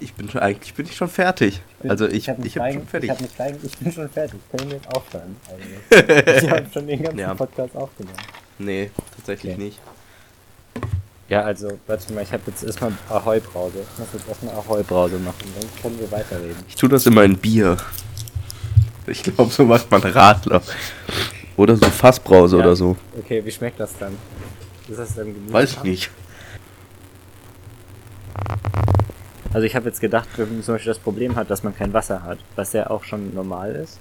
Ich bin schon, eigentlich bin ich schon fertig. bin- also ich, ich habe ich mich, hab rein- schon fertig. ich mich rein, ich bin schon fertig. Können wir jetzt aufhören? eigentlich? ich habe schon den ganzen Ja. Podcast aufgenommen. nee, tatsächlich Okay. nicht. Ja, also, warte mal, ich habe jetzt erstmal Ahoi-Brause. Ich muss jetzt erstmal Ahoi-Brause machen, dann können wir weiterreden. Ich tue das immer in Bier. Ich glaube, so macht man Radler. Oder so Fassbrause Ja. oder so. Okay, wie schmeckt das dann? Ist das dann Gemüse? Weiß ich nicht. Also ich habe jetzt gedacht, wenn man zum Beispiel das Problem hat, dass man kein Wasser hat, was ja auch schon normal ist,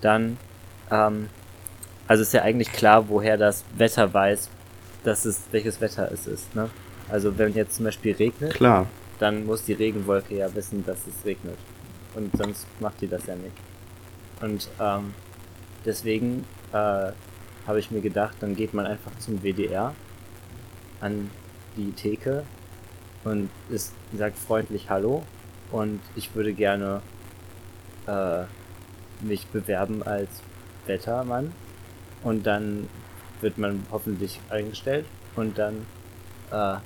dann, ähm, also ist ja eigentlich klar, woher das Wetter weiß, dass es, welches Wetter es ist, ne? Also wenn jetzt zum Beispiel regnet, Klar. dann muss die Regenwolke ja wissen, dass es regnet. Und sonst macht die das ja nicht. Und ähm, deswegen äh, habe ich mir gedacht, dann geht man einfach zum WDR an die Theke und ist, sagt freundlich Hallo und ich würde gerne äh, mich bewerben als Wettermann und dann wird man hoffentlich eingestellt und dann äh,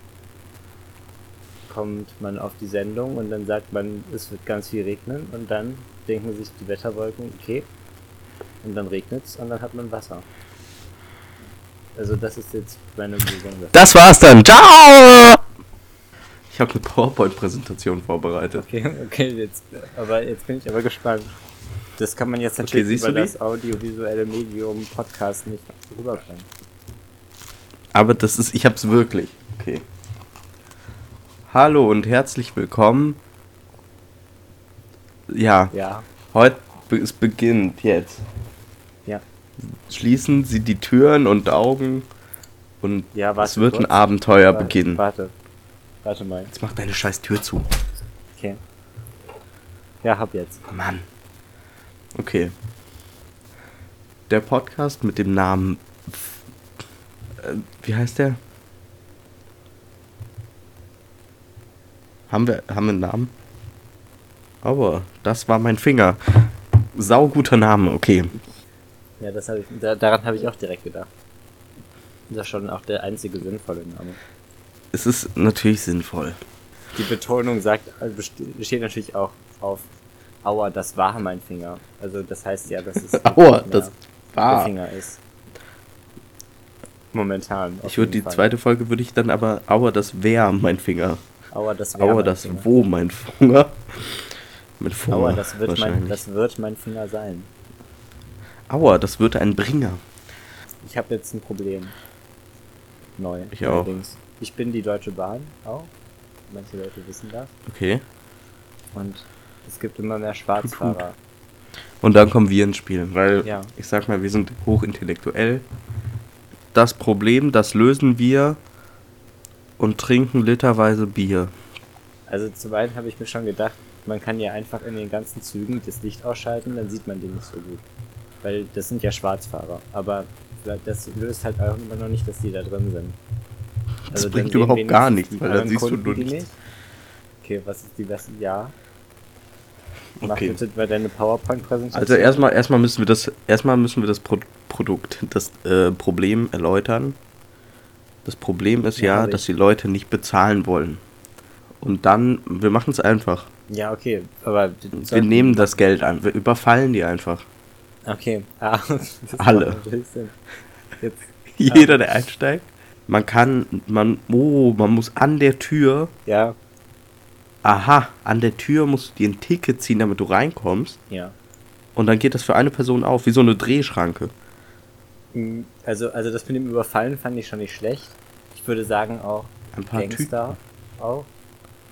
kommt man auf die Sendung und dann sagt man, es wird ganz viel regnen und dann denken sich die Wetterwolken, okay, und dann regnet's und dann hat man Wasser. Also das ist jetzt meine Lösung. Das war's dann. Ciao! Ich habe eine PowerPoint-Präsentation vorbereitet. Okay, okay, jetzt, aber jetzt bin ich aber gespannt. Das kann man jetzt Okay, natürlich siehst über das audiovisuelle Medium Podcast nicht rüberbringen. Aber das ist, ich hab's wirklich. Okay. Hallo und herzlich willkommen. Ja, Ja, heute es beginnt jetzt. ja, Schließen Sie die Türen und Augen und ja, warte es wird ein. Abenteuer Warte, beginnen. Warte, warte mal. Jetzt mach deine scheiß Tür zu. Okay. Ja, hab jetzt. Mann. Okay. Der Podcast mit dem Namen. Äh, wie heißt der? Haben wir, haben wir einen Namen? Aber das war mein Finger. Sauguter Name, okay. Ja, das hab ich, da, daran habe ich auch direkt gedacht. Das ist schon auch der einzige sinnvolle Name. Es ist natürlich sinnvoll. Die Betonung sagt, also beste- besteht natürlich auch auf Aua, das war mein Finger. Also das heißt ja, dass es Aua, das war. Finger ist. Momentan. Ich würde die Fall. zweite Folge würde ich dann aber Aua, das wär mein Finger. Aua, das wär Aua, mein das Finger. wo mein Finger. Mit Finger. Aua, das wird, mein, das wird mein Finger sein. Aua, das wird ein Bringer. Ich habe jetzt ein Problem. Neu. Ich auch. Ich bin die Deutsche Bahn auch. Manche Leute wissen das. Okay. Und es gibt immer mehr Schwarzfahrer. Und dann kommen wir ins Spiel, weil Ja. ich sag mal, wir sind hochintellektuell. Das Problem, das lösen wir und trinken literweise Bier. Also zum einen habe ich mir schon gedacht, man kann ja einfach in den ganzen Zügen das Licht ausschalten, dann sieht man die nicht so gut. Weil das sind ja Schwarzfahrer. Aber das löst halt auch immer noch nicht, dass die da drin sind. Das dann bringt überhaupt gar nichts, weil dann siehst du Kunden nur die nichts. Okay, was ist die beste? Ja. Mach Okay. bitte deine PowerPoint-Präsentation. Also erstmal, erstmal müssen wir das, erstmal müssen wir das Pro Produkt, das äh, Problem erläutern. Das Problem ist Ja, ja, dass die Leute nicht bezahlen wollen. Und dann, wir machen es einfach. Ja, okay, aber... Wir nehmen das Geld an, wir überfallen die einfach. Okay, ah, Alle. Jetzt, Jeder, der einsteigt. Man kann, man, oh, man muss an der Tür ja, Aha, an der Tür musst du dir ein Ticket ziehen, damit du reinkommst. ja. Und dann geht das für eine Person auf, wie so eine Drehschranke. Mm, Also, also das mit dem Überfallen fand ich schon nicht schlecht. Ich würde sagen auch Ein paar Gangster auch.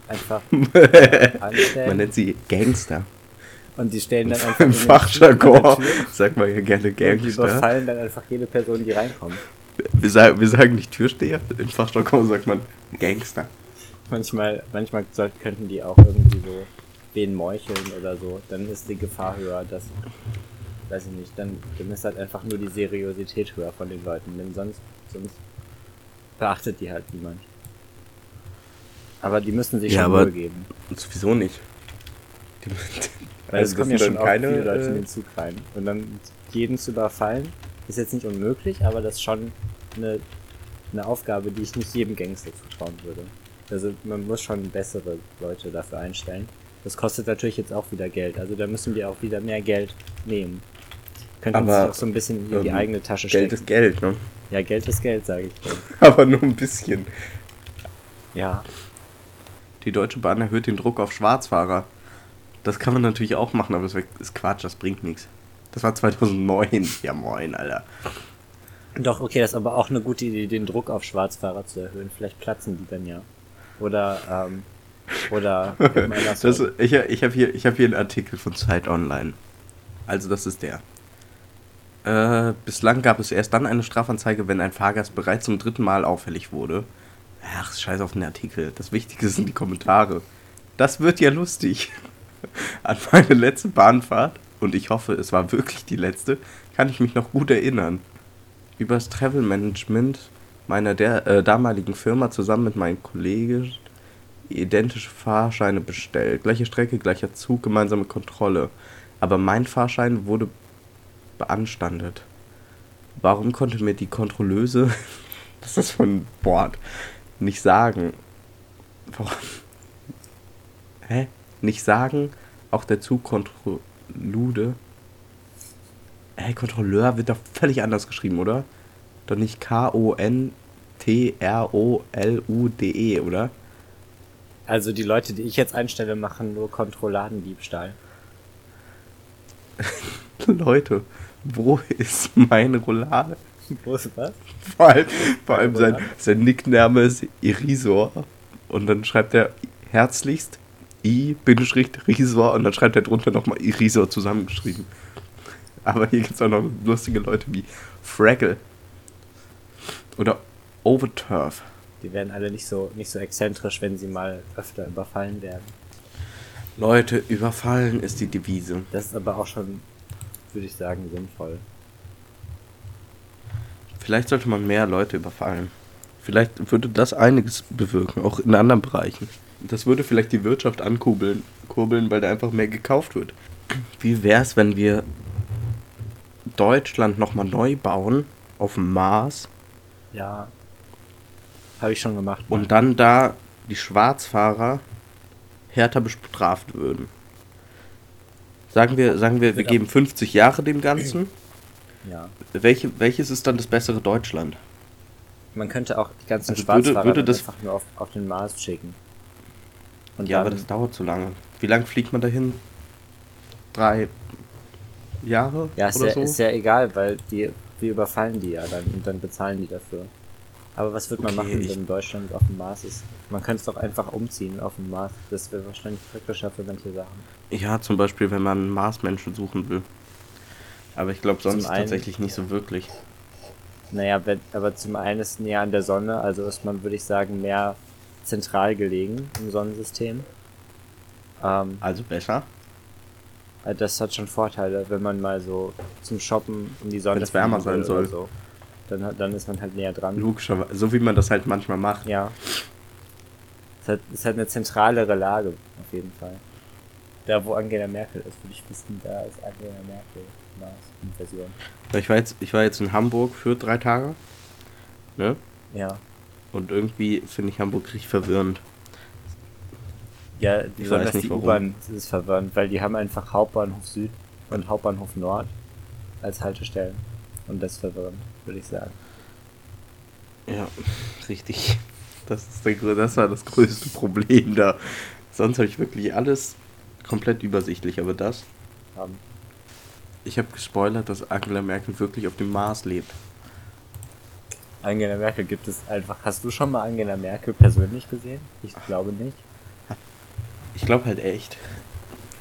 Einfach Typen. Man nennt sie Gangster. Und die stellen dann einfach Im Fachjargon sagt man ja gerne Und die Gangster. überfallen dann einfach jede Person, die reinkommt. Wir sagen, wir sagen nicht Türsteher, im Fachjargon sagt man Gangster. Manchmal, manchmal könnten die auch irgendwie so wen meucheln oder so. Dann ist die Gefahr höher, dass, weiß ich nicht, dann, dann ist halt einfach nur die Seriosität höher von den Leuten. Denn sonst, sonst beachtet die halt niemand. Aber die müssen sich Ja, schon aber- wohl geben. Und sowieso nicht. Die- Weil Also es kommen ja schon dann auch viele Leute in äh, den Zug rein. Und dann jeden zu überfallen, ist jetzt nicht unmöglich, aber das ist schon eine, eine Aufgabe, die ich nicht jedem Gangster zutrauen würde. Also man muss schon bessere Leute dafür einstellen. Das kostet natürlich jetzt auch wieder Geld. Also da müssen wir auch wieder mehr Geld nehmen. Könnten Aber, sich auch so ein bisschen in die ähm, eigene Tasche Geld stecken. ist Geld, ne? ja, Geld ist Geld, sage ich. dir. Aber nur ein bisschen. Ja. Die Deutsche Bahn erhöht den Druck auf Schwarzfahrer. Das kann man natürlich auch machen, aber das ist Quatsch, das bringt nichts. Das war 2009. Ja, moin, Alter. Doch, okay, das ist aber auch eine gute Idee, den Druck auf Schwarzfahrer zu erhöhen. Vielleicht platzen die dann ja. Oder, ähm, oder Das, ich ich habe hier, ich hab hier einen Artikel von Zeit Online. Also, das ist der. Äh, bislang gab es erst dann eine Strafanzeige, wenn ein Fahrgast bereits zum dritten Mal auffällig wurde. Ach, scheiß auf den Artikel. Das Wichtige sind die Kommentare. Das wird ja lustig. An meine letzte Bahnfahrt, und ich hoffe, es war wirklich die letzte, kann ich mich noch gut erinnern. Übers Travel Management meiner der, äh, damaligen Firma zusammen mit meinen Kollegen identische Fahrscheine bestellt. Gleiche Strecke, gleicher Zug, gemeinsame Kontrolle. Aber mein Fahrschein wurde beanstandet. Warum konnte mir die Kontrolleuse, das ist von Bord, nicht sagen? Warum? Hä? Nicht sagen? Auch der Zugkontrollude. Hä, Kontrolleur wird doch völlig anders geschrieben, oder? Doch nicht K-O-N-T-R-O-L-U-D-E, oder? Also die Leute, die ich jetzt einstelle, machen nur Kontrolladendiebstahl. Leute, wo ist meine Roulade? Wo ist was? Vor allem, vor allem sein, sein Nickname ist Irisor. Und dann schreibt er herzlichst I-Risor und dann schreibt er drunter nochmal Irisor zusammengeschrieben. Aber hier gibt es auch noch lustige Leute wie Fraggle. Oder Overturf. Die werden alle nicht so, nicht so exzentrisch, wenn sie mal öfter überfallen werden. Leute, überfallen ist die Devise. Das ist aber auch schon, würde ich sagen, sinnvoll. Vielleicht sollte man mehr Leute überfallen. Vielleicht würde das einiges bewirken, auch in anderen Bereichen. Das würde vielleicht die Wirtschaft ankurbeln, kurbeln, weil da einfach mehr gekauft wird. Wie wäre es, wenn wir Deutschland nochmal neu bauen auf dem Mars Ja. Habe ich schon gemacht. und dann da die Schwarzfahrer härter bestraft würden? Sagen wir, sagen wir, wir geben 50 Jahre dem Ganzen. ja. Welche, welches ist dann das bessere Deutschland? Man könnte auch die ganzen Also würde- Schwarzfahrer würde dann das- einfach nur auf, auf den Mars schicken. Und Ja, aber das dauert zu lange. Wie lange fliegt man dahin? Drei Jahre Ja, ist oder ja, so? ist ja egal, weil die, wir überfallen die ja dann und dann bezahlen die dafür. Aber was wird man Okay, machen, ich- wenn Deutschland auf dem Mars ist? Man könnte es doch einfach umziehen auf dem Mars. Das wäre wahrscheinlich praktischer für manche Sachen. ja, zum Beispiel, wenn man Marsmenschen suchen will. Aber ich glaube sonst einen- tatsächlich nicht so wirklich. Naja, wenn, aber zum einen ist näher an der Sonne, also ist man, würde ich sagen, mehr zentral gelegen im Sonnensystem. Ähm, Also besser. also das hat schon Vorteile, wenn man mal so zum Shoppen um die Sonne Wenn's wärmer fliegen will sein soll. So. Dann, dann ist man halt näher dran. Logischerweise, so wie man das halt manchmal macht. Ja. Es hat, es hat eine zentralere Lage, auf jeden Fall. Da, wo Angela Merkel ist, würde ich wissen, da ist Angela Merkel in Version. Ich war, jetzt, ich war jetzt in Hamburg für drei Tage. Ne? Ja. Und irgendwie finde ich Hamburg richtig verwirrend. Ja, Ich besonders weiß nicht, die. U-Bahn ist verwirrend, weil die haben einfach Hauptbahnhof Süd und Hauptbahnhof Nord als Haltestellen. Und das ist verwirrend, würde ich sagen. Ja, richtig. Das, ist der, das war das größte Problem da. Sonst habe ich wirklich alles komplett übersichtlich, aber das. Haben. Ich habe gespoilert, dass Angela Merkel wirklich auf dem Mars lebt. Angela Merkel gibt es einfach. Hast du schon mal Angela Merkel persönlich gesehen? Ich glaube nicht. Ich glaube halt echt.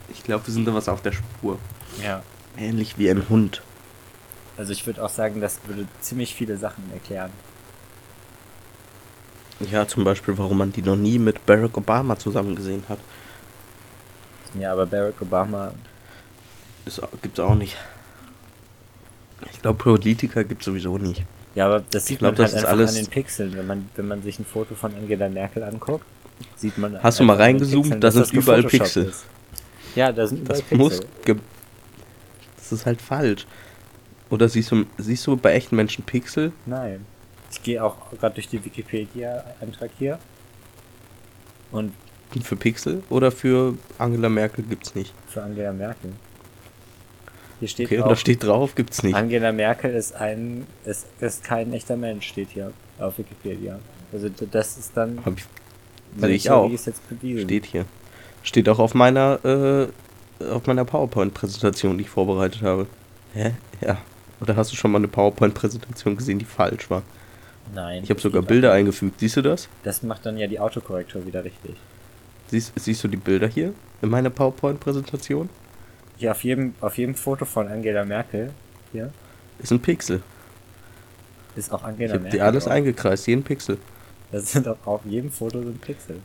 Ich glaube, wir sind da was auf der Spur. Ja. Ähnlich wie ein Hund. Also ich würde auch sagen, das würde ziemlich viele Sachen erklären. Ja, zum Beispiel, warum man die noch nie mit Barack Obama zusammen gesehen hat. Ja, aber Barack Obama Das gibt's auch nicht. Ich glaube, Politiker gibt's sowieso nicht. Ja, aber das sieht glaub, man das halt ist einfach alles- an den Pixeln. Wenn man, wenn man sich ein Foto von Angela Merkel anguckt, sieht man. Hast du mal reingezoomt? Da dass sind das überall Pixel. ist. Ja, da sind überall Das Pixel. muss. Das ist halt falsch. Oder siehst du, siehst du bei echten Menschen Pixel? Nein. Ich gehe auch gerade durch die Wikipedia-Eintrag hier. Und Für Pixel oder für Angela Merkel gibt's nicht. für Angela Merkel. Hier steht Okay, und auch, da steht drauf, gibt's nicht. Angela Merkel ist ein ist, ist kein echter Mensch, steht hier auf Wikipedia. Also das ist dann Hab ich, sehe ich auch. Steht hier. Steht auch auf meiner, äh, auf meiner PowerPoint-Präsentation, die ich vorbereitet habe. Hä? Ja. Oder hast du schon mal eine PowerPoint-Präsentation gesehen, die falsch war? Nein. Ich habe sogar Bilder eingefügt. Siehst du das? Das macht dann ja die Autokorrektur wieder richtig. Siehst, siehst du die Bilder hier in meiner PowerPoint-Präsentation? Hier auf jedem auf jedem Foto von Angela Merkel hier Ist ein Pixel. ist auch Ich Angela habe Merkel. dir alles drauf. eingekreist, jeden Pixel. Das sind auch auf jedem Foto sind Pixel.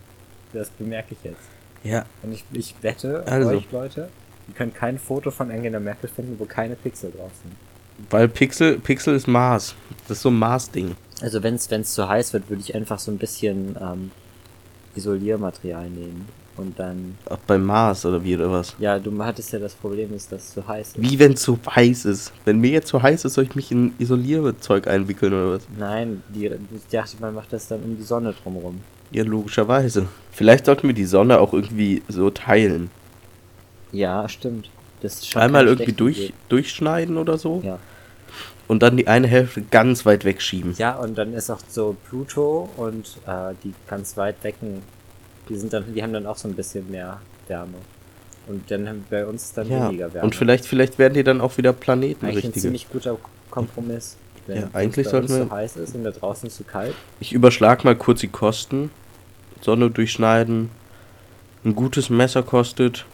Das bemerke ich jetzt. Ja. Und ich, ich wette Also. euch Leute, ihr könnt kein Foto von Angela Merkel finden, wo keine Pixel drauf sind. Weil Pixel, Pixel ist Maß. Das ist so ein Maßding. Also wenn es zu heiß wird, würde ich einfach so ein bisschen ähm, Isoliermaterial nehmen und dann Auch beim Maß oder wie oder was? ja, du hattest ja das Problem, ist, dass es zu heiß ist. Wie wenn es so heiß ist. Wenn mir jetzt so heiß ist, soll ich mich in Isolierzeug einwickeln oder was? Nein, die, ich dachte, man macht das dann um die Sonne drumherum. Ja, logischerweise. Vielleicht sollten wir die Sonne auch irgendwie so teilen. Ja, stimmt. Das ist schon Einmal irgendwie durch, Idee. durchschneiden oder so. Ja. Und dann die eine Hälfte ganz weit wegschieben. Ja, und dann ist auch so Pluto und äh, die ganz weit wecken, die sind dann, die haben dann auch so ein bisschen mehr Wärme. Und dann haben bei uns dann Ja, weniger Wärme. und vielleicht, vielleicht werden die dann auch wieder Planeten eigentlich ein ziemlich guter Kompromiss. Wenn Ja, eigentlich sollten wir- zu heiß ist und da draußen zu kalt. Ich überschlag mal kurz die Kosten. Sonne durchschneiden. Ein gutes Messer kostet.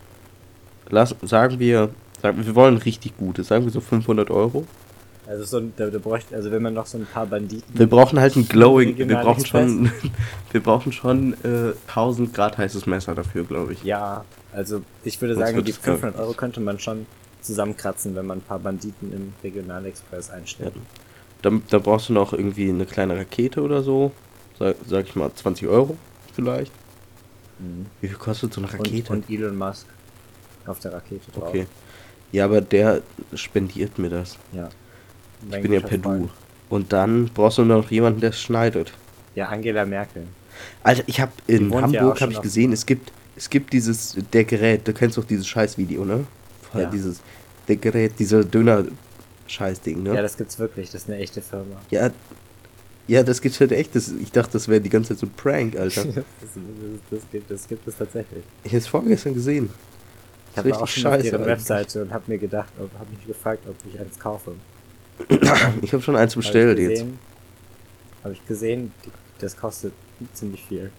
Lass, sagen wir, sagen wir, wir wollen richtig gutes. Sagen wir so 500 Euro. Also so ein, da, da bräuchte, also wenn man noch so ein paar Banditen. Wir brauchen halt ein glowing. Wir brauchen schon, wir brauchen schon äh, 1000 Grad heißes Messer dafür, glaube ich. Ja, also ich würde Sonst sagen, die es kalt. 500 Euro könnte man schon zusammenkratzen, wenn man ein paar Banditen im Regionalexpress einstellt. Da, da brauchst du noch irgendwie eine kleine Rakete oder so. Sag, sag ich mal 20 Euro vielleicht. Mhm. Wie viel kostet so eine Und, Rakete? und Elon Musk auf der Rakete drauf. okay. Ja, aber der spendiert mir das. Ja. Ich bin ja per Du. Und dann brauchst du noch jemanden, der es schneidet. Ja, Angela Merkel. Alter, ich habe in ja Hamburg schon habe ich auf- gesehen, es gibt es gibt dieses der Gerät, du kennst doch dieses Scheißvideo, ne? Ja. Dieses der Gerät, dieser Döner Scheißding, ne? Ja, das gibt's wirklich. Das ist eine echte Firma. Ja, ja, das gibt's halt echt. Das, ich dachte, das wäre die ganze Zeit so ein Prank, Alter. das, das, das, gibt, das gibt es tatsächlich. ich habe es vorgestern gesehen. Ich habe auch schon auf scheiße. ihre Alter. Webseite und habe mir gedacht, habe mich gefragt, ob ich eins kaufe. Ich habe schon eins Hab bestellt jetzt. gesehen- Habe ich gesehen, das kostet ziemlich viel.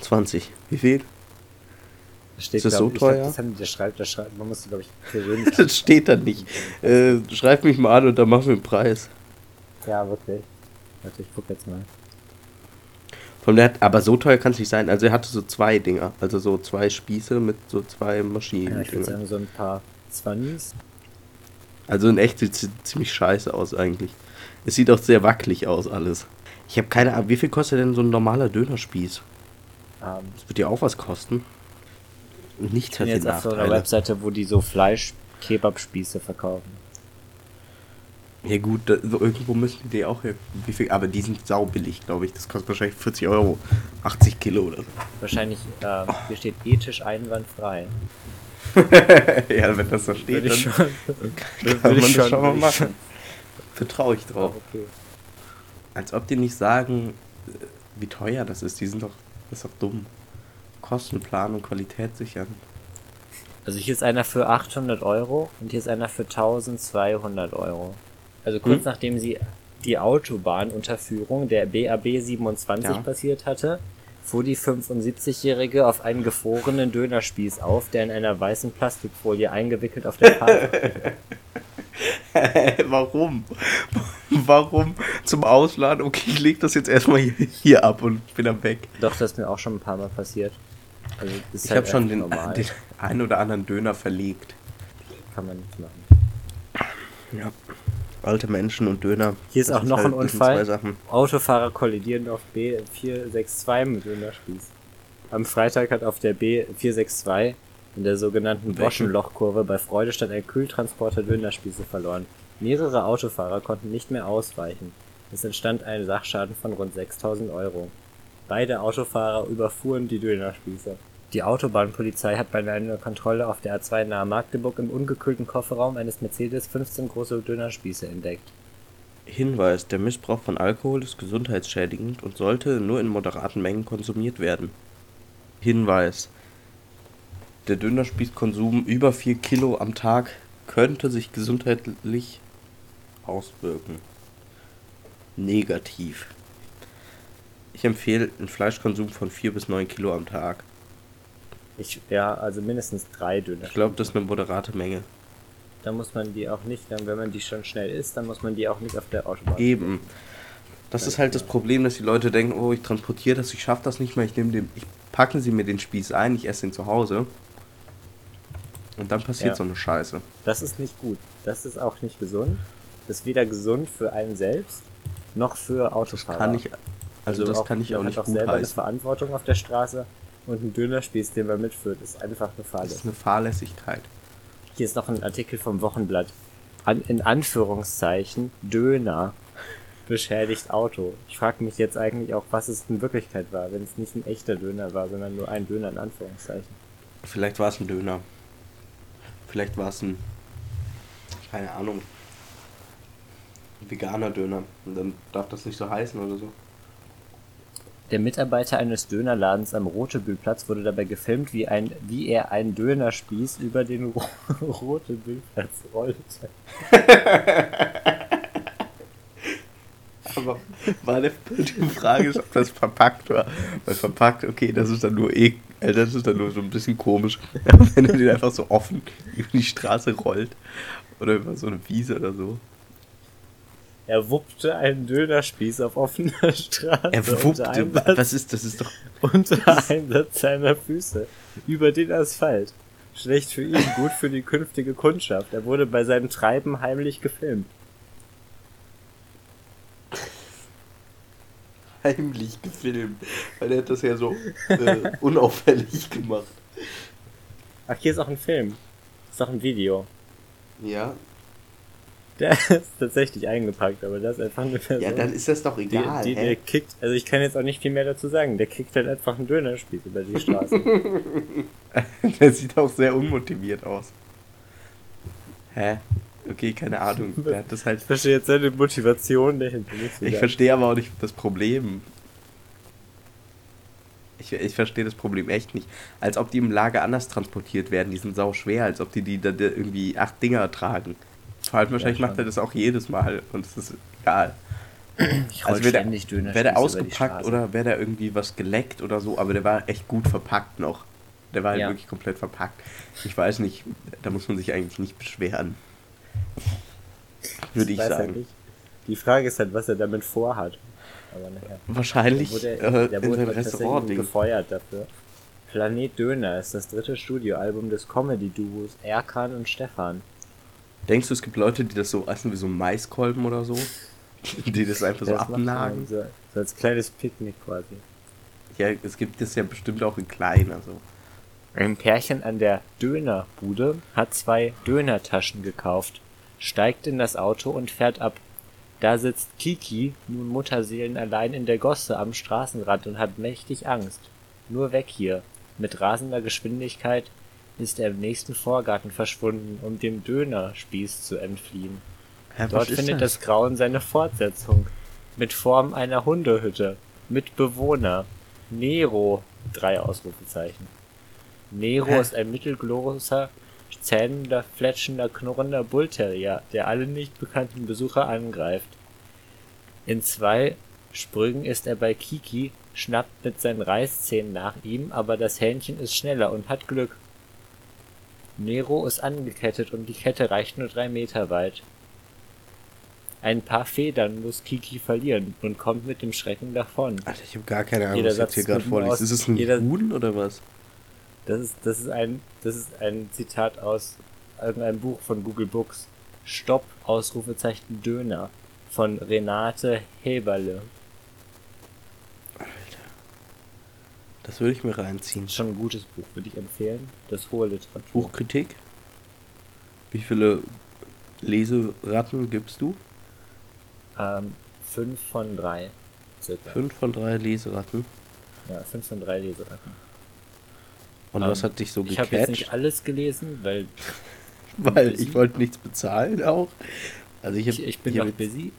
20. Wie viel? Das steht, Ist das glaub so ich glaub, teuer? Das haben das schreibt, das schreibt, man muss, glaube ich, persönlich. Das steht da nicht. Äh, schreib mich mal an und dann machen wir einen Preis. ja, wirklich. Warte, ich guck jetzt mal. Von der hat, aber so teuer kann es nicht sein. Also er hatte so zwei Dinger. Also so zwei Spieße mit so zwei Maschinen. Ja, ich würde sagen, so ein paar Zwannis. Also in echt sieht es ziemlich scheiße aus eigentlich. Es sieht auch sehr wackelig aus alles. Ich habe keine Ahnung, wie viel kostet denn so ein normaler Dönerspieß? Ähm, Das wird ja auch was kosten. Nichts ich hat jetzt auf so einer Nachteile. Webseite, wo die so Fleisch-Kebab-Spieße verkaufen. Ja gut, da, so irgendwo müssen die auch her. Wie viel? Aber die sind saubillig, glaube ich. Das kostet wahrscheinlich 40 Euro. 80 Kilo oder so. Wahrscheinlich, ähm, hier steht ethisch einwandfrei. ja, wenn das so steht, dann schon. kann würde man ich das schon mal machen. Vertraue ich schon- drauf. Okay. Als ob die nicht sagen, äh, wie teuer das ist. Die sind doch, das ist doch dumm. Kostenplan und Qualität sichern. Also hier ist einer für 800 Euro und hier ist einer für 1200 Euro. Also kurz Hm? nachdem sie die Autobahnunterführung der BAB 27 Ja. passiert hatte, fuhr die 75-Jährige auf einen gefrorenen Dönerspieß auf, der in einer weißen Plastikfolie eingewickelt auf der Fahrt. Warum? Warum zum Ausladen? Okay, ich leg das jetzt erstmal hier, hier ab und bin dann weg. Doch, das ist mir auch schon ein paar Mal passiert. Also Ich halt habe schon den, normal. den einen oder anderen Döner verlegt. Kann man nicht machen. Ja. Alte Menschen und Döner. Hier ist das auch noch ein das sind Unfall. Autofahrer kollidieren auf B462 mit Dönerspieß. Am Freitag hat auf der B462 in der sogenannten? Boschenlochkurve bei Freudestadt ein Kühltransporter Dönerspieße verloren. Mehrere Autofahrer konnten nicht mehr ausweichen. Es entstand ein Sachschaden von rund 6000 Euro. Beide Autofahrer überfuhren die Dönerspieße. Die Autobahnpolizei hat bei einer Kontrolle auf der A2 nahe Magdeburg im ungekühlten Kofferraum eines Mercedes 15 große Dönerspieße entdeckt. Hinweis: Der Missbrauch von Alkohol ist gesundheitsschädigend und sollte nur in moderaten Mengen konsumiert werden. Hinweis: Der Dönerspießkonsum über 4 Kilo am Tag könnte sich gesundheitlich auswirken. Negativ. Ich empfehle einen Fleischkonsum von 4 bis 9 Kilo am Tag. Ich, ja, also mindestens drei Döner. Ich glaube, das ist eine moderate Menge. Da muss man die auch nicht, dann, wenn man die schon schnell isst, dann muss man die auch nicht auf der Autobahn. Eben. Das ist halt das Problem, dass die Leute denken, oh, ich transportiere das, ich schaffe das nicht mehr, ich nehme den, ich packen sie mir den Spieß ein, ich esse ihn zu Hause. Und dann passiert Ja. so eine Scheiße. Das ist nicht gut. Das ist auch nicht gesund. Das ist weder gesund für einen selbst, noch für Autofahrer. Kann ich, also, das kann ich auch nicht auch gut selber eine heißen. Verantwortung auf der Straße und ein Dönerspieß, den man mitführt, ist einfach eine Das Fahrlässigkeit. ist eine Fahrlässigkeit. Hier ist noch ein Artikel vom Wochenblatt. An, in Anführungszeichen Döner beschädigt Auto. Ich frage mich jetzt eigentlich auch, was es in Wirklichkeit war, wenn es nicht ein echter Döner war, sondern nur ein Döner in Anführungszeichen. Vielleicht war es ein Döner. Vielleicht war es ein, keine Ahnung, ein veganer Döner. Und dann darf das nicht so heißen oder so. Der Mitarbeiter eines Dönerladens am Rotebühlplatz wurde dabei gefilmt, wie, ein, wie er einen Dönerspieß über den Ro Rotebühlplatz rollte. Aber die Frage ist, ob das verpackt war. Weil verpackt, okay, das ist dann nur eh, äh, das ist dann nur so ein bisschen komisch. Wenn er den einfach so offen über die Straße rollt oder über so eine Wiese oder so. Er wuppte einen Dönerspieß auf offener Straße Er unter, wuppte, Einsatz, was ist, das ist doch, unter Einsatz seiner Füße über den Asphalt. Schlecht für ihn, gut für die künftige Kundschaft. Er wurde bei seinem Treiben heimlich gefilmt. heimlich gefilmt. Weil er hat das ja so äh, unauffällig gemacht. Ach, hier ist auch ein Film. Ist auch ein Video. Ja, Der ist tatsächlich eingepackt, aber das ist einfach eine Person. ja, dann ist das doch die, egal. die, hä? der kickt, also ich kann jetzt auch nicht viel mehr dazu sagen. Der kickt halt einfach einen Dönerspieß über die Straße. Der sieht auch sehr unmotiviert aus. Hä? Okay, keine Ahnung. Der hat das halt. ich verstehe jetzt seine Motivation dahinter Ich verstehe aber auch nicht das Problem. Ich, ich verstehe das Problem echt nicht. Als ob die im Lager anders transportiert werden. Die sind sau schwer, als ob die, die da irgendwie acht Dinger tragen. Allem wahrscheinlich schon. macht er das auch jedes Mal und es ist egal. Ich Also wäre der, wär der ausgepackt oder wäre der irgendwie was geleckt oder so, aber der war echt gut verpackt noch. Der war halt Ja. wirklich komplett verpackt. Ich weiß nicht, da muss man sich eigentlich nicht beschweren. Würde ich halt sagen. nicht. Die Frage ist halt, was er damit vorhat. Aber nachher. Wahrscheinlich Der wurde, äh, der in wurde sein tatsächlich Restaurant-Ding. gefeuert dafür. Planet Döner ist das dritte Studioalbum des Comedy-Duos Erkan und Stefan. Denkst du, es gibt Leute, die das so essen wie so Maiskolben oder so? Die das einfach so Das abnagen? So, so als kleines Picknick quasi. Ja, es gibt das ja bestimmt auch in klein, also. Ein Pärchen an der Dönerbude hat zwei Dönertaschen gekauft, steigt in das Auto und fährt ab. Da sitzt Kiki, nun Mutterseelen allein in der Gosse am Straßenrand und hat mächtig Angst. Nur weg hier. Mit rasender Geschwindigkeit ist er im nächsten Vorgarten verschwunden, um dem Dönerspieß zu entfliehen. Hä, Dort findet das Grauen seine Fortsetzung. Mit Form einer Hundehütte. Mit Bewohner. Nero. Drei Ausrufezeichen. Nero Hä? ist ein mittelgroßer, zähnender, fletschender, knurrender Bullterrier, der alle nicht bekannten Besucher angreift. In zwei Sprüngen ist er bei Kiki, schnappt mit seinen Reißzähnen nach ihm, aber das Hähnchen ist schneller und hat Glück. Nero ist angekettet und die Kette reicht nur drei Meter weit. Ein paar Federn muss Kiki verlieren und kommt mit dem Schrecken davon. Alter, ich habe gar keine Ahnung, Jeder was jetzt hier Satz gerade vorliest. aus- Ist es ein jeder- Huhn oder was? Das ist, das ist ein, das ist ein Zitat aus irgendeinem Buch von Google Books. Stopp, Ausrufezeichen Döner von Renate Heberle. Das würde ich mir reinziehen. Ist schon ein gutes Buch, würde ich empfehlen. Das hohe Literatur. Buchkritik? Wie viele Leseratten gibst du? Ähm, fünf von drei. Circa. Fünf von drei Leseratten. Ja, 5 von 3 Leseratten. Und Ähm, was hat dich so Ich habe jetzt gecatcht? nicht alles gelesen, weil Weil ich wollte nichts bezahlen auch. Also ich, hab, ich, ich bin hier noch busy.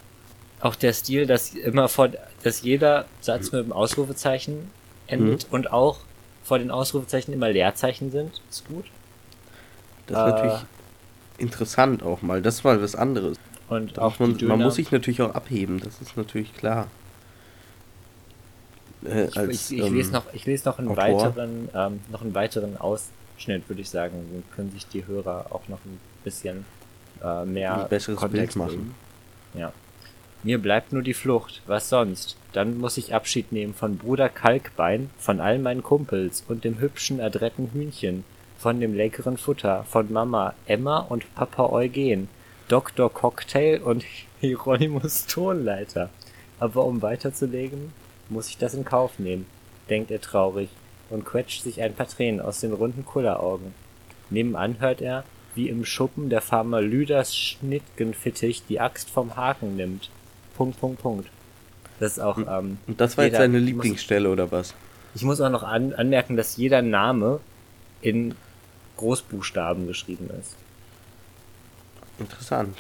Auch der Stil, dass immer vor, dass jeder Satz mit einem Ausrufezeichen endet Mhm. und auch vor den Ausrufezeichen immer Leerzeichen sind, ist gut. Das ist Äh, natürlich interessant auch mal. Das war was anderes. Und auch man, man muss sich natürlich auch abheben, das ist natürlich klar. Äh, Ich, als, ich, ich, ähm, lese noch, ich lese noch einen Autor. weiteren, ähm, noch einen weiteren Ausschnitt, würde ich sagen. Dann können sich die Hörer auch noch ein bisschen äh, mehr Ein besseres Kontext Bild machen. bilden. Ja. Mir bleibt nur die Flucht. Was sonst? Dann muss ich Abschied nehmen von Bruder Kalkbein, von all meinen Kumpels und dem hübschen, adretten Hühnchen, von dem leckeren Futter, von Mama Emma und Papa Eugen, Dr. Cocktail und Hieronymus Tonleiter. Aber um weiterzulegen, muss ich das in Kauf nehmen, denkt er traurig und quetscht sich ein paar Tränen aus den runden Kulleraugen. Nebenan hört er, wie im Schuppen der Farmer Lüders Schnittgenfittich die Axt vom Haken nimmt. Punkt, Punkt, Punkt. Das ist auch, ähm, Und das war jetzt jeder deine muss- Lieblingsstelle oder was? ich muss auch noch an, anmerken, dass jeder Name in Großbuchstaben geschrieben ist. Interessant.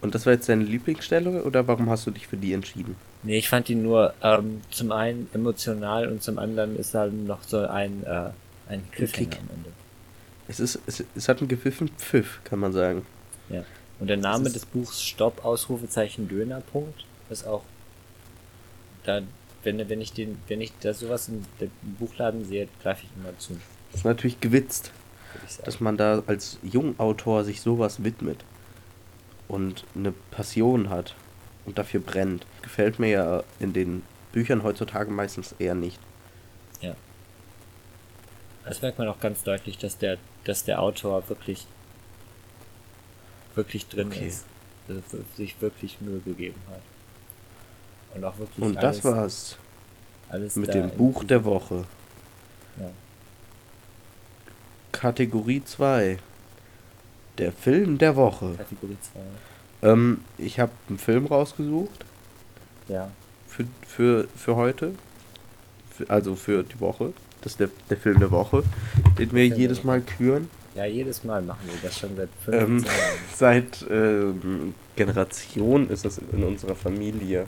Und das war jetzt deine Lieblingsstelle oder warum hast du dich für die entschieden? Nee, ich fand ihn nur ähm, zum einen emotional und zum anderen ist dann noch so ein, äh, ein Cliffhanger Kick. am Ende. Es ist, es, es hat einen gepfiffen Pfiff, kann man sagen. Ja. Und der Name des Buchs Stopp, Ausrufezeichen Döner, Punkt, ist auch da, wenn, wenn ich den, wenn ich da sowas im, im Buchladen sehe, greife ich immer zu, Das ist natürlich gewitzt, dass man da als Jungautor sich sowas widmet und eine Passion hat und dafür brennt. Gefällt mir ja in den Büchern heutzutage meistens eher nicht. Das merkt man auch ganz deutlich, dass der, dass der Autor wirklich, wirklich drin Okay. ist. Er sich wirklich Mühe gegeben hat. Und auch wirklich Und alles, das war's alles mit da dem Buch der Woche. Ja. Kategorie 2. Der Film der Woche. Kategorie 2. Ähm, ich habe einen Film rausgesucht Ja. für, für, für heute. Für, also für die Woche. Das ist der, der Film der Woche, den wir der jedes. Mal küren. Ja, jedes Mal machen wir das schon seit Ähm, 15 Jahren. seit ähm, Generationen ist das in unserer Familie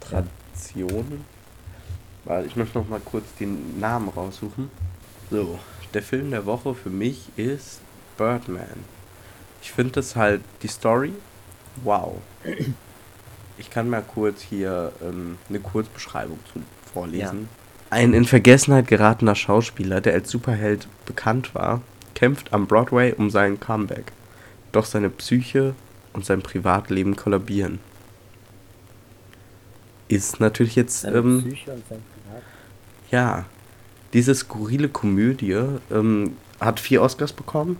Tradition. Warte, ich möchte noch mal kurz den Namen raussuchen. So, der Film der Woche für mich ist Birdman. Ich finde das halt die Story. Wow. Ich kann mal kurz hier ähm, eine Kurzbeschreibung zu vorlesen. Ein in Vergessenheit geratener Schauspieler, der als Superheld bekannt war, kämpft am Broadway um seinen Comeback. Doch seine Psyche und sein Privatleben kollabieren. Ist natürlich jetzt, Seine ähm, Psyche und sein Privat. ja, diese skurrile Komödie ähm, hat vier Oscars bekommen.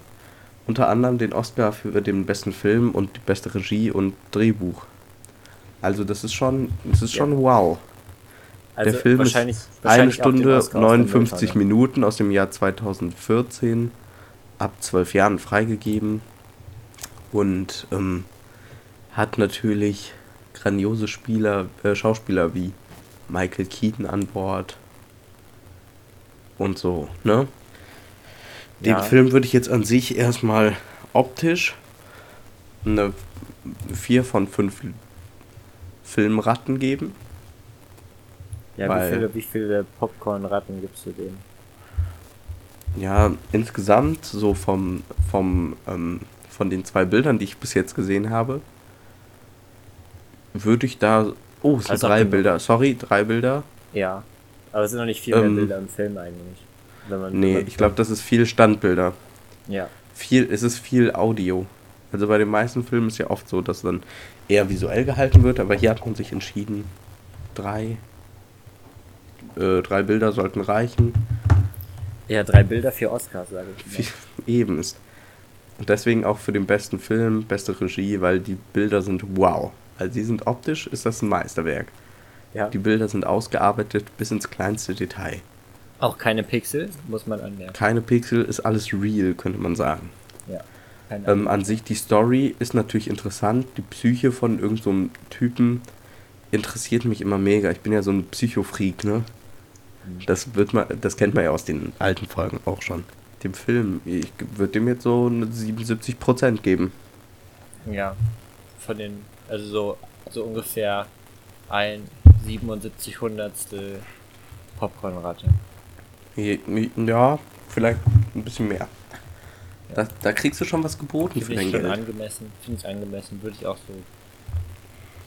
Unter anderem den Oscar für den besten Film und die beste Regie und Drehbuch. Also das ist schon, das ist Ja. schon wow. Also der Film ist eine Stunde Oscar aus dem 59 Mülltonne. Minuten aus dem Jahr 2014, ab 12 Jahren freigegeben und ähm, hat natürlich grandiose Spieler, äh, Schauspieler wie Michael Keaton an Bord und so, ne? Den Ja. Film würde ich jetzt an sich erstmal optisch eine 4 von 5 Filmratten geben. Ja, wie viele, wie viele Popcorn-Ratten gibst du dem? Ja, insgesamt so vom, vom ähm, von den zwei Bildern, die ich bis jetzt gesehen habe, würde ich da. Oh, es sind Also drei. Bilder. Sorry, drei Bilder. Ja. Aber es sind noch nicht viel mehr Ähm, Bilder im Film eigentlich. Wenn man, wenn Nee, man- ich glaube, das ist viel Standbilder. Ja. Viel, es ist viel Audio. Also bei den meisten Filmen ist ja oft so, dass dann eher visuell gehalten wird, aber hier hat man sich entschieden, drei, äh, drei Bilder sollten reichen. Ja, drei Bilder, vier Oscars, sage ich. Mal. eben ist. Und deswegen auch für den besten Film, beste Regie, weil die Bilder sind wow. Also sie sind optisch, ist das ein Meisterwerk. Ja. Die Bilder sind ausgearbeitet bis ins kleinste Detail. Auch keine Pixel, muss man anmerken. Keine Pixel, ist alles real, könnte man sagen. Ja. Ähm, an sich die Story ist natürlich interessant. Die Psyche von irgendeinem so Typen interessiert mich immer mega. Ich bin ja so ein Psychofreak, ne? Das wird man, das kennt man ja aus den alten Folgen auch schon. Dem Film, ich würde dem jetzt so eine 77% geben. Ja. Von den, also so, so ungefähr ein 77 Hundertstel Popcornrate. Ja, vielleicht ein bisschen mehr. Da, da kriegst du schon was geboten für Finde dein ich schon Geld. angemessen, finde ich angemessen, würde ich auch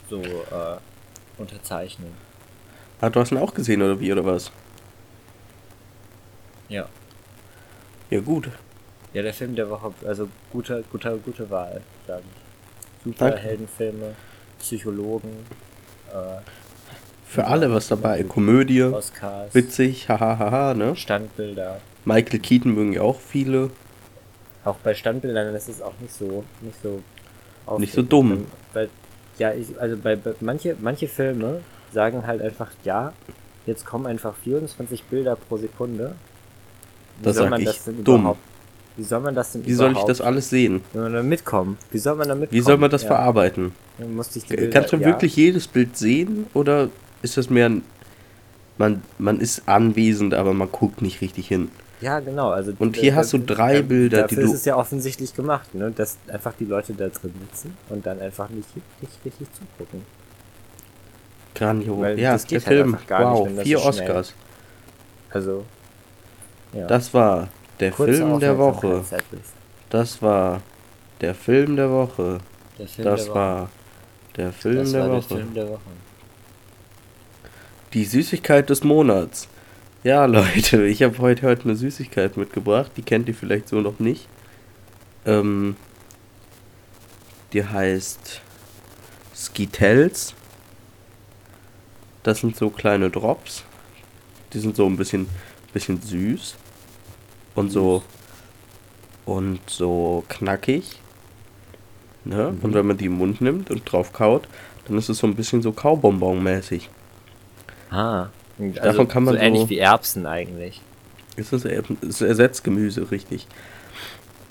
so, so äh, unterzeichnen. Ah, du hast ihn auch gesehen, oder wie, oder was? Ja. Ja, gut. Ja, der Film der Woche, also guter, guter, gute Wahl, sage ich. Danke. Superheldenfilme, Psychologen, äh, Für alle was dabei. Komödie, Oscars, witzig, hahaha, ne? Standbilder. Michael Keaton mögen ja auch viele. Auch bei Standbildern ist es auch nicht so, nicht so, Nicht so dumm. Weil, ja, ich, also bei, bei manche, manche Filme sagen halt einfach, ja, jetzt kommen einfach 24 Bilder pro Sekunde. Wie Das soll sag man ich, das denn dumm. überhaupt? Wie soll man das denn Wie soll ich das alles sehen? Wenn man da mitkommen? Wie soll man da mitkommen? Wie soll man das ja, verarbeiten? Die Bilder, Kannst du ja, wirklich jedes Bild sehen oder ist das mehr ein, man, man ist anwesend, aber man guckt nicht richtig hin? Ja, genau. Also Und hier da- hast du drei da- Bilder, dafür die du- ist es ja offensichtlich gemacht, ne? dass einfach die Leute da drin sitzen und dann einfach nicht, nicht richtig zugucken. Grandios. Ja, das der halt Film. wow, das vier so Oscars. Also, ja. Das war der Kurze Film der Woche. Das war der Film der Woche. Der Film Das der Woche. war der Film das der war Woche. der Film der Woche. Die Süßigkeit des Monats. Ja, Leute, ich habe heute, heute eine Süßigkeit mitgebracht. Die kennt ihr vielleicht so noch nicht. Ähm, die heißt Skittles. Das sind so kleine Drops. Die sind so ein bisschen, bisschen süß. Und so. Und so knackig. Ne? Mhm. Und wenn man die im Mund nimmt und drauf kaut, dann ist es so ein bisschen so Kaubonbon-mäßig. Ah. Also Davon kann man so ähnlich so- wie Erbsen eigentlich. Es ist, es ersetzt Gemüse, richtig.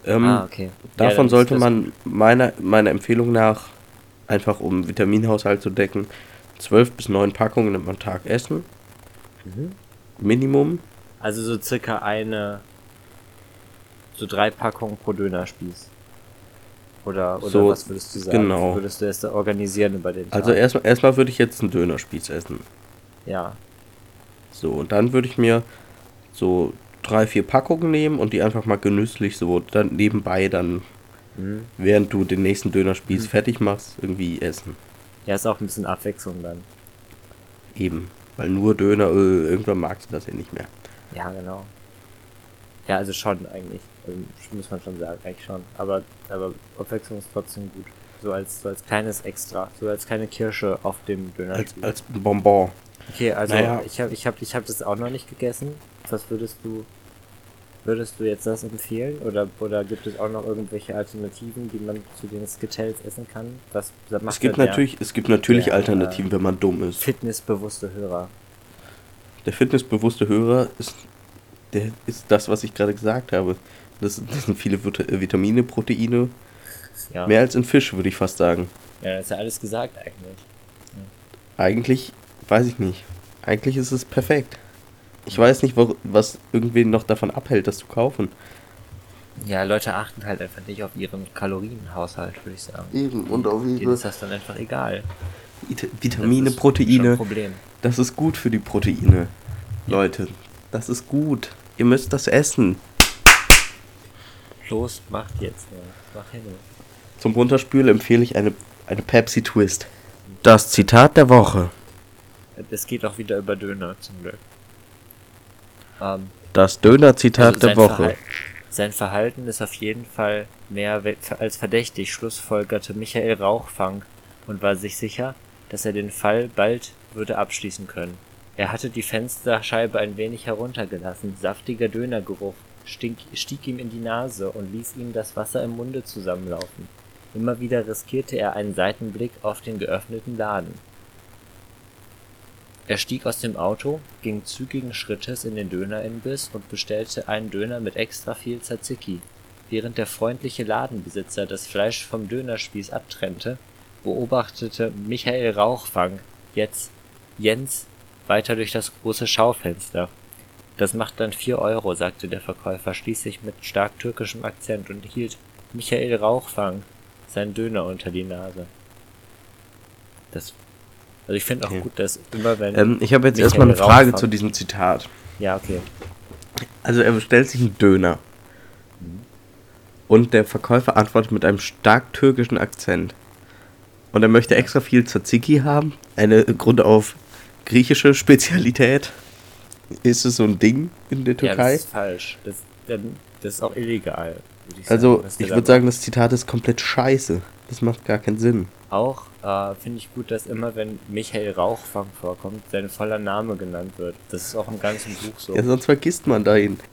Ähm, ah, okay. Ja, Davon ist sollte man meiner, meiner Empfehlung nach, einfach um Vitaminhaushalt zu decken, 12 bis 9 Packungen am Tag essen. Mhm. Minimum. Also so circa eine. So drei Packungen pro Dönerspieß. Oder, oder So, was würdest du sagen? genau. Würdest du da organisieren über den Tag? Also erstmal erstmal würde ich jetzt einen Dönerspieß essen. Ja. So, und dann würde ich mir so drei, vier Packungen nehmen und die einfach mal genüsslich so dann nebenbei dann, Mhm. während du den nächsten Dönerspieß fertig machst, irgendwie essen. Ja, ist auch ein bisschen Abwechslung dann. Eben. Weil nur Döner, äh, irgendwann magst du das ja nicht mehr. Ja, genau. Ja, also schon eigentlich. Also, muss man schon sagen, eigentlich schon. Aber, aber Abwechslung ist trotzdem gut. So als, so als kleines Extra. So als kleine Kirsche auf dem Als, Dönerspieß. als Bonbon. Okay, also Naja. ich habe ich hab, ich hab das auch noch nicht gegessen. Was würdest du würdest du jetzt das empfehlen oder oder gibt es auch noch irgendwelche Alternativen, die man zu den Skittles essen kann? Was was macht Es gibt der natürlich, es gibt natürlich der, Alternativen, wenn man dumm ist. fitnessbewusste Hörer? Der fitnessbewusste Hörer ist, der ist das, was ich gerade gesagt habe. Das, das sind viele Vit- äh, Vitamine, Proteine. Ja. Mehr als in Fisch, würde ich fast sagen. ja, das ist ja alles gesagt eigentlich. Eigentlich, weiß ich nicht. Eigentlich ist es perfekt. Ich weiß nicht, wo, was irgendwen noch davon abhält, das zu kaufen. Ja, Leute achten halt einfach nicht auf ihren Kalorienhaushalt, würde ich sagen. Eben, und auf Denen ist das dann einfach egal. Vit- Das Vitamine, ist schon Proteine. Das ist gut für die Proteine. Leute, das ist gut. Ihr müsst das essen. Los, macht jetzt. Ja. Mach hin. Zum Runterspülen empfehle ich eine, eine Pepsi Twist. Das Zitat der Woche. Es geht auch wieder über Döner zum Glück. Ähm, Das Döner-Zitat Also der Woche. Verhal- Sein Verhalten ist auf jeden Fall mehr als verdächtig, schlussfolgerte Michael Rauchfang und war sich sicher, dass er den Fall bald würde abschließen können. Er hatte die Fensterscheibe ein wenig heruntergelassen, saftiger Dönergeruch stink, stieg ihm in die Nase und ließ ihm das Wasser im Munde zusammenlaufen. Immer wieder riskierte er einen Seitenblick auf den geöffneten Laden. Er stieg aus dem Auto, ging zügigen Schrittes in den Dönerimbiss und bestellte einen Döner mit extra viel Tzatziki. Während der freundliche Ladenbesitzer das Fleisch vom Dönerspieß abtrennte, beobachtete Michael Rauchfang jetzt Jens weiter durch das große Schaufenster. Das macht dann vier Euro, sagte der Verkäufer schließlich mit stark türkischem Akzent und hielt Michael Rauchfang seinen Döner unter die Nase. Das, also ich finde auch Okay. gut, dass immer wenn... Ähm, ich habe jetzt Michael erstmal eine Frage Rauchfang- zu diesem Zitat. ja, okay. Also er bestellt sich einen Döner. Und der Verkäufer antwortet mit einem stark türkischen Akzent. Und er möchte extra viel Tzatziki haben. Eine Grund auf griechische Spezialität. Ist es so ein Ding in der Ja, das Türkei? ist falsch. Das, das ist auch illegal. ich also sagen, ich da würde sagen, das Zitat ist komplett scheiße. Das macht gar keinen Sinn. Auch äh, finde ich gut, dass immer, wenn Michael Rauchfang vorkommt, sein voller Name genannt wird. Das ist auch im ganzen Buch so. Ja, sonst vergisst man dahin.